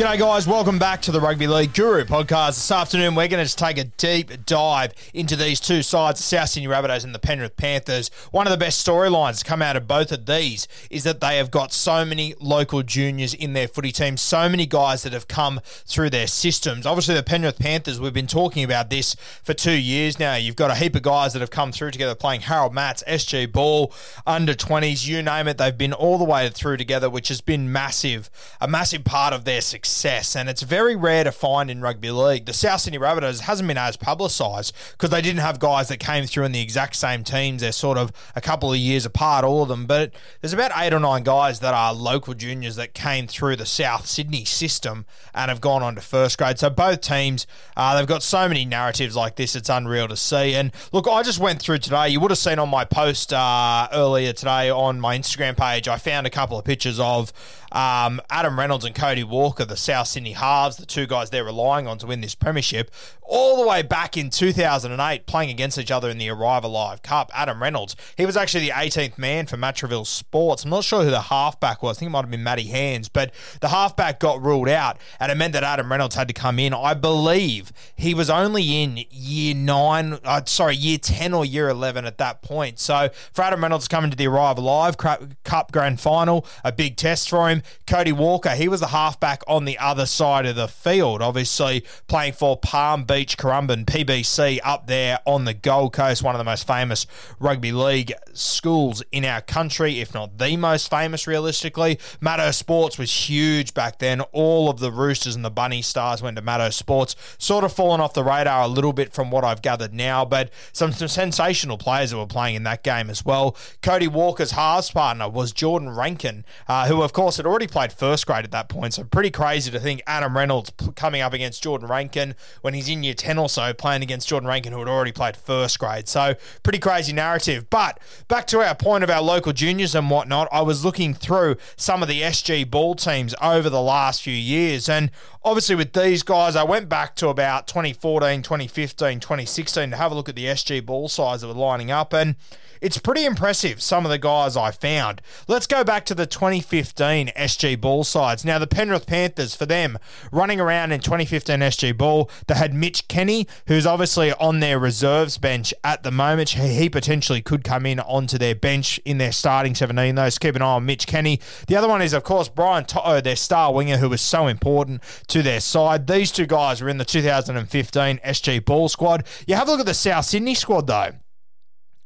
G'day, guys. Welcome back to the Rugby League Guru podcast. This afternoon, we're going to take a deep dive into these two sides, the South Sydney Rabbitohs and the Penrith Panthers. One of the best storylines to come out of both of these is that they have got so many local juniors in their footy team, so many guys that have come through their systems. Obviously, the Penrith Panthers, we've been talking about this for two years now. You've got a heap of guys that have come through together playing Harold Matts, SG Ball, under 20s, you name it. They've been all the way through together, which has been massive, a massive part of their success. And it's very rare to find in rugby league. The South Sydney Rabbitohs hasn't been as publicised because they didn't have guys that came through in the exact same teams. They're sort of a couple of years apart, all of them. But there's about eight or nine guys that are local juniors that came through the South Sydney system and have gone on to first grade. So both teams, uh, they've got so many narratives like this. It's unreal to see. And look, I just went through today. You would have seen on my post uh, earlier today on my Instagram page, I found a couple of pictures of um, Adam Reynolds and Cody Walker, the South Sydney halves, the two guys they're relying on to win this premiership, all the way back in 2008, playing against each other in the Arrive Alive Cup. Adam Reynolds, he was actually the 18th man for Matraville Sports. I'm not sure who the halfback was. I think it might have been Matty Hands, but the halfback got ruled out, and it meant that Adam Reynolds had to come in. I believe he was only in year nine, uh, sorry, year 10 or year 11 at that point. So for Adam Reynolds coming to the Arrive Alive Cup Grand Final, a big test for him. Cody Walker, he was the halfback on the other side of the field, obviously playing for Palm Beach Currumbin, PBC, up there on the Gold Coast, one of the most famous rugby league schools in our country, if not the most famous, realistically. Maddo Sports was huge back then. All of the Roosters and the Bunny Stars went to Maddo Sports. Sort of fallen off the radar a little bit from what I've gathered now, but some, some sensational players that were playing in that game as well. Cody Walker's halves partner was Jordan Rankin, uh, who, of course, had already played first grade at that point. So pretty crazy to think Adam Reynolds coming up against Jordan Rankin when he's in year 10 or so, playing against Jordan Rankin, who had already played first grade. So pretty crazy narrative. But back to our point of our local juniors and whatnot, I was looking through some of the SG ball teams over the last few years. And obviously, with these guys, I went back to about 2014, 2015, 2016 to have a look at the SG ball sides that were lining up. And it's pretty impressive, some of the guys I found. Let's go back to the 2015 SG Ball sides. Now, the Penrith Panthers, for them, running around in 2015 SG Ball, they had Mitch Kenny, who's obviously on their reserves bench at the moment. He potentially could come in onto their bench in their starting 17, though. So keep an eye on Mitch Kenny. The other one is, of course, Brian Toto, oh, their star winger, who was so important to their side. These two guys were in the 2015 SG Ball squad. You have a look at the South Sydney squad, though.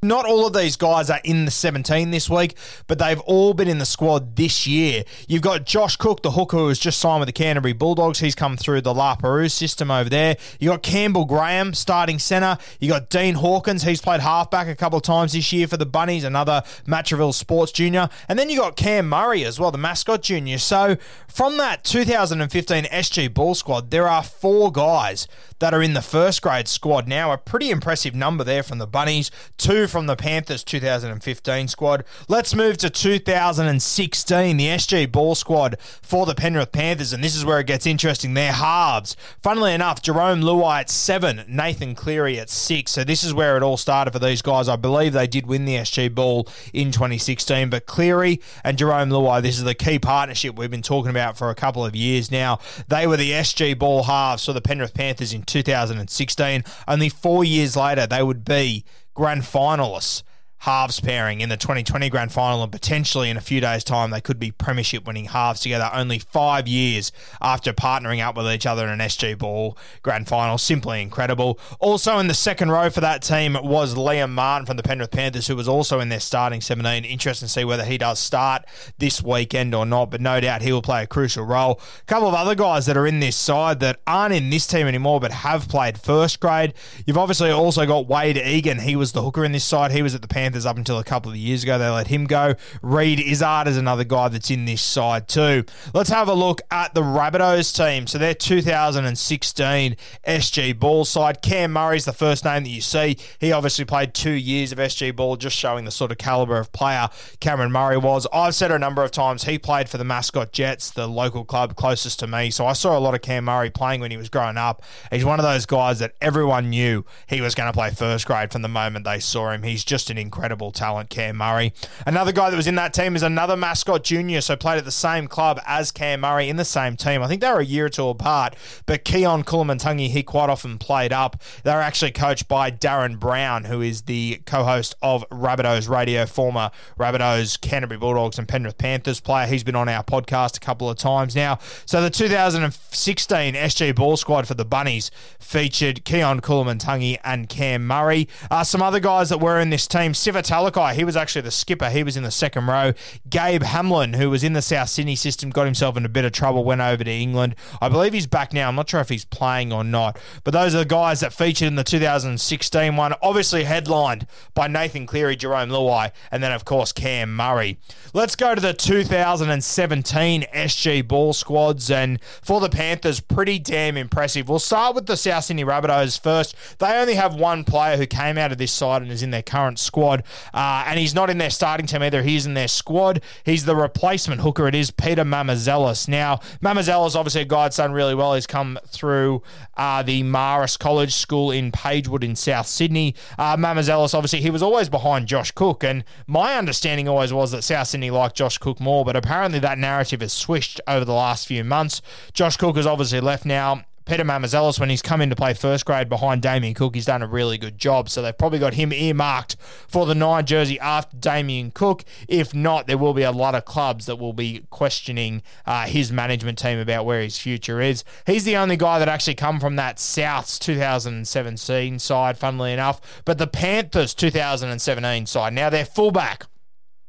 Not all of these guys are in the 17 this week, but they've all been in the squad this year. You've got Josh Cook, the hooker who's just signed with the Canterbury Bulldogs. He's come through the La Perouse system over there. You got Campbell Graham, starting centre. You got Dean Hawkins. He's played halfback a couple of times this year for the Bunnies, another Matraville Sports junior. And then you got Cam Murray as well, the mascot junior. So from that 2015 SG Ball squad, there are four guys that are in the first grade squad now. A pretty impressive number there from the Bunnies, two from the Panthers 2015 squad. Let's move to 2016, the SG Ball squad for the Penrith Panthers, and this is where it gets interesting. They're halves. Funnily enough, Jarome Luai at seven, Nathan Cleary at six. So this is where it all started for these guys. I believe they did win the SG Ball in 2016, but Cleary and Jarome Luai, this is the key partnership we've been talking about for a couple of years now. They were the SG Ball halves for the Penrith Panthers in 2016. Only four years later, they would be grand finalists halves pairing in the 2020 grand final, and potentially in a few days' time, they could be premiership winning halves together only five years after partnering up with each other in an SG Ball grand final. Simply incredible. Also in the second row for that team was Liam Martin from the Penrith Panthers, who was also in their starting 17. Interesting to see whether he does start this weekend or not, but no doubt he will play a crucial role. A couple of other guys that are in this side that aren't in this team anymore, but have played first grade. You've obviously also got Wade Egan. He was the hooker in this side. He was at the Panthers Panthers up until a couple of years ago. They let him go. Reed Izzard is another guy that's in this side too. Let's have a look at the Rabbitohs team. So they're 2016 SG Ball side. Cam Murray's the first name that you see. He obviously played two years of SG Ball, just showing the sort of caliber of player Cameron Murray was. I've said a number of times he played for the Mascot Jets, the local club closest to me. So I saw a lot of Cam Murray playing when he was growing up. He's one of those guys that everyone knew he was going to play first grade from the moment they saw him. He's just an incredible incredible talent, Cam Murray. Another guy that was in that team is another mascot junior, so played at the same club as Cam Murray in the same team. I think they were a year or two apart, but Keon Koloamatangi, he quite often played up. They were actually coached by Darren Brown, who is the co-host of Rabbitohs Radio, former Rabbitohs, Canterbury Bulldogs, and Penrith Panthers player. He's been on our podcast a couple of times now. So the 2016 SG Ball squad for the Bunnies featured Keon Koloamatangi and Cam Murray. Uh, some other guys that were in this team, Sifa Talakai, he was actually the skipper. He was in the second row. Gabe Hamlin, who was in the South Sydney system, got himself in a bit of trouble, went over to England. I believe he's back now. I'm not sure if he's playing or not. But those are the guys that featured in the 2016 one, obviously headlined by Nathan Cleary, Jarome Luai, and then, of course, Cam Murray. Let's go to the 2017 SG ball squads. And for the Panthers, pretty damn impressive. We'll start with the South Sydney Rabbitohs first. They only have one player who came out of this side and is in their current squad. Uh, and he's not in their starting team either. He's in their squad. He's the replacement hooker. It is Peter Mamouzelos. Now, Mamouzelos, obviously a guy done really well. He's come through uh, the Marist College School in Pagewood in South Sydney. Uh, Mamouzelos, obviously, he was always behind Josh Cook. And my understanding always was that South Sydney liked Josh Cook more, but apparently that narrative has switched over the last few months. Josh Cook has obviously left now. Peter Mamouzelos, when he's come in to play first grade behind Damien Cook, he's done a really good job. So they've probably got him earmarked for the nine jersey after Damien Cook. If not, there will be a lot of clubs that will be questioning uh, his management team about where his future is. He's the only guy that actually come from that South's 2017 side, funnily enough. But the Panthers 2017 side, now they're fullback.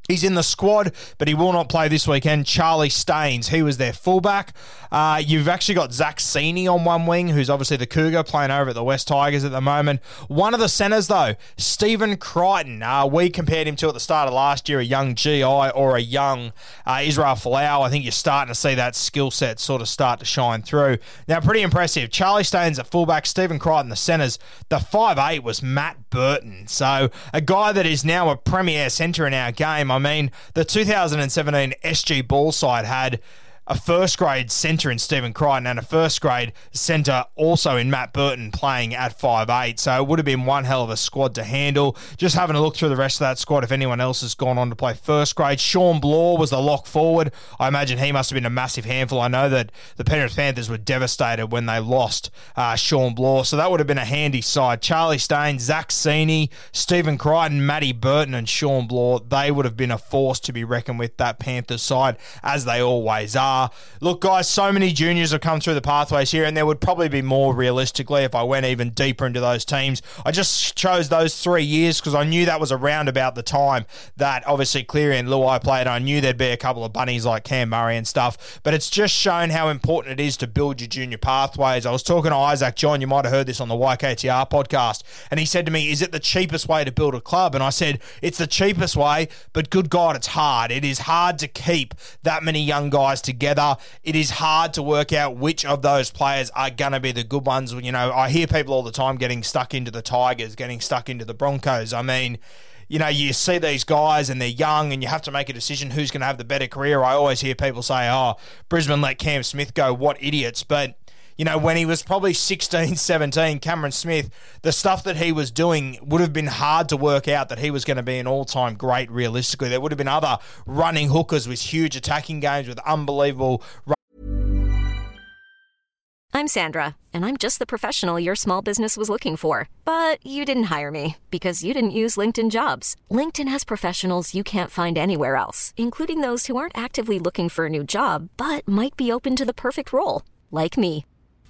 He's in the squad, but he will not play this weekend. Charlie Staines, he was their fullback. Uh, you've actually got Zach Sini on one wing, who's obviously the Cougar playing over at the West Tigers at the moment. One of the centres, though, Stephen Crichton. Uh, we compared him to at the start of last year a young GI or a young uh, Israel Folau. I think you're starting to see that skill set sort of start to shine through. Now, pretty impressive. Charlie Staines at fullback, Stephen Crichton the centres. The five eight was Matt Burton. So a guy that is now a premier centre in our game. I mean, the 2017 SG Ball side had a first grade centre in Stephen Crichton and a first grade centre also in Matt Burton playing at five eight. So it would have been one hell of a squad to handle. Just having a look through the rest of that squad, if anyone else has gone on to play first grade. Shawn Blore was the lock forward. I imagine he must have been a massive handful. I know that the Penrith Panthers were devastated when they lost uh, Shawn Blore, so that would have been a handy side. Charlie Stain, Zach Sini, Stephen Crichton, Matty Burton, and Shawn Blore, they would have been a force to be reckoned with that Panthers side, as they always are Look, guys, so many juniors have come through the pathways here, and there would probably be more realistically if I went even deeper into those teams. I just chose those three years because I knew that was around about the time that obviously Cleary and Luai played. I knew there'd be a couple of bunnies like Cam Murray and stuff, but it's just shown how important it is to build your junior pathways. I was talking to Isaac John, you might have heard this on the YKTR podcast, and he said to me, Is it the cheapest way to build a club? And I said, It's the cheapest way, but good God, it's hard. It is hard to keep that many young guys together together. It is hard to work out which of those players are going to be the good ones. You know, I hear people all the time getting stuck into the Tigers, getting stuck into the Broncos. I mean, you know, you see these guys and they're young and you have to make a decision who's going to have the better career. I always hear people say, oh, Brisbane let Cam Smith go. What idiots. But you know, when he was probably 16, 17, Cameron Smith, the stuff that he was doing would have been hard to work out that he was going to be an all time great realistically. There would have been other running hookers with huge attacking games with unbelievable. I'm Sandra, and I'm just the professional your small business was looking for. But you didn't hire me because you didn't use LinkedIn jobs. LinkedIn has professionals you can't find anywhere else, including those who aren't actively looking for a new job but might be open to the perfect role, like me.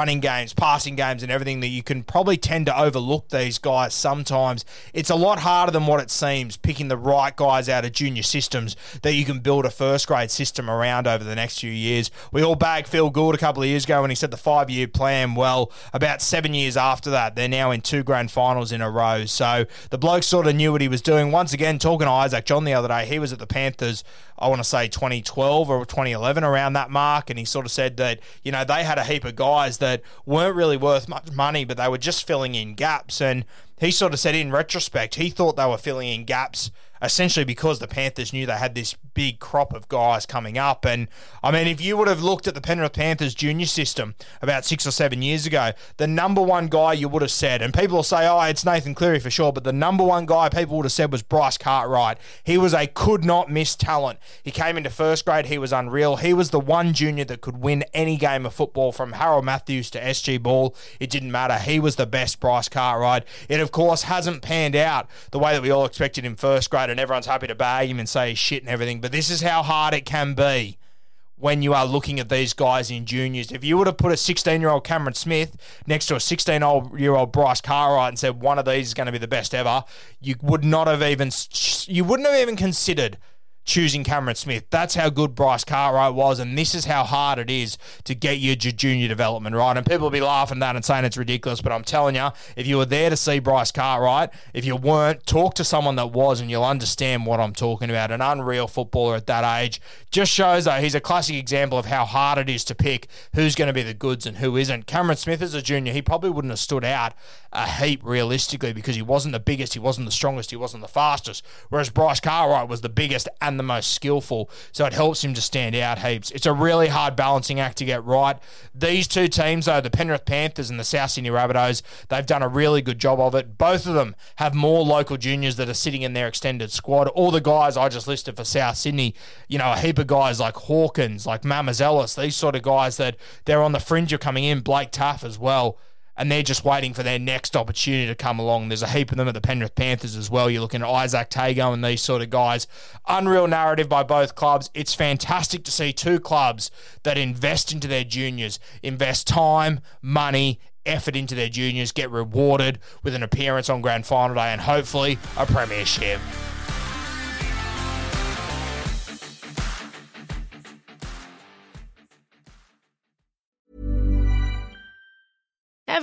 Running games, passing games, and everything that you can probably tend to overlook these guys sometimes. It's a lot harder than what it seems, picking the right guys out of junior systems that you can build a first grade system around over the next few years. We all bagged Phil Gould a couple of years ago when he said the five year plan. Well, about seven years after that, they're now in two grand finals in a row. So the bloke sort of knew what he was doing. Once again, talking to Isaac John the other day, he was at the Panthers, I want to say 2012 or 2011, around that mark, and he sort of said that, you know, they had a heap of guys that weren't really worth much money, but they were just filling in gaps. And he sort of said in retrospect, he thought they were filling in gaps essentially because the Panthers knew they had this big crop of guys coming up. And I mean, if you would have looked at the Penrith Panthers junior system about six or seven years ago, the number one guy you would have said, and people will say, oh, it's Nathan Cleary for sure, but the number one guy people would have said was Bryce Cartwright. He was a could not miss talent. He came into first grade, he was unreal. He was the one junior that could win any game of football from Harold Matthews to SG Ball. It didn't matter. He was the best Bryce Cartwright. It, of course, hasn't panned out the way that we all expected in first grade and everyone's happy to bag him and say he's shit and everything. But this is how hard it can be when you are looking at these guys in juniors. If you would have put a 16 year old Cameron Smith next to a 16 year old Bryce Cartwright and said one of these is going to be the best ever, you would not have even, you wouldn't have even considered choosing Cameron Smith. That's how good Bryce Cartwright was, and this is how hard it is to get your junior development right. And people will be laughing at that and saying it's ridiculous, but I'm telling you, if you were there to see Bryce Cartwright, if you weren't, talk to someone that was, and you'll understand what I'm talking about. An unreal footballer at that age just shows that he's a classic example of how hard it is to pick who's going to be the goods and who isn't. Cameron Smith as a junior, he probably wouldn't have stood out a heap realistically because he wasn't the biggest, he wasn't the strongest, he wasn't the fastest. Whereas Bryce Cartwright was the biggest and and the most skillful. So it helps him to stand out heaps. It's a really hard balancing act to get right. These two teams, though, the Penrith Panthers and the South Sydney Rabbitohs, they've done a really good job of it. Both of them have more local juniors that are sitting in their extended squad. All the guys I just listed for South Sydney, you know, a heap of guys like Hawkins, like Mamouzelos, these sort of guys that they're on the fringe of coming in, Blake Taaffe as well and they're just waiting for their next opportunity to come along. There's a heap of them at the Penrith Panthers as well. You're looking at Izack Tago and these sort of guys. Unreal narrative by both clubs. It's fantastic to see two clubs that invest into their juniors, invest time, money, effort into their juniors, get rewarded with an appearance on grand final day and hopefully a premiership.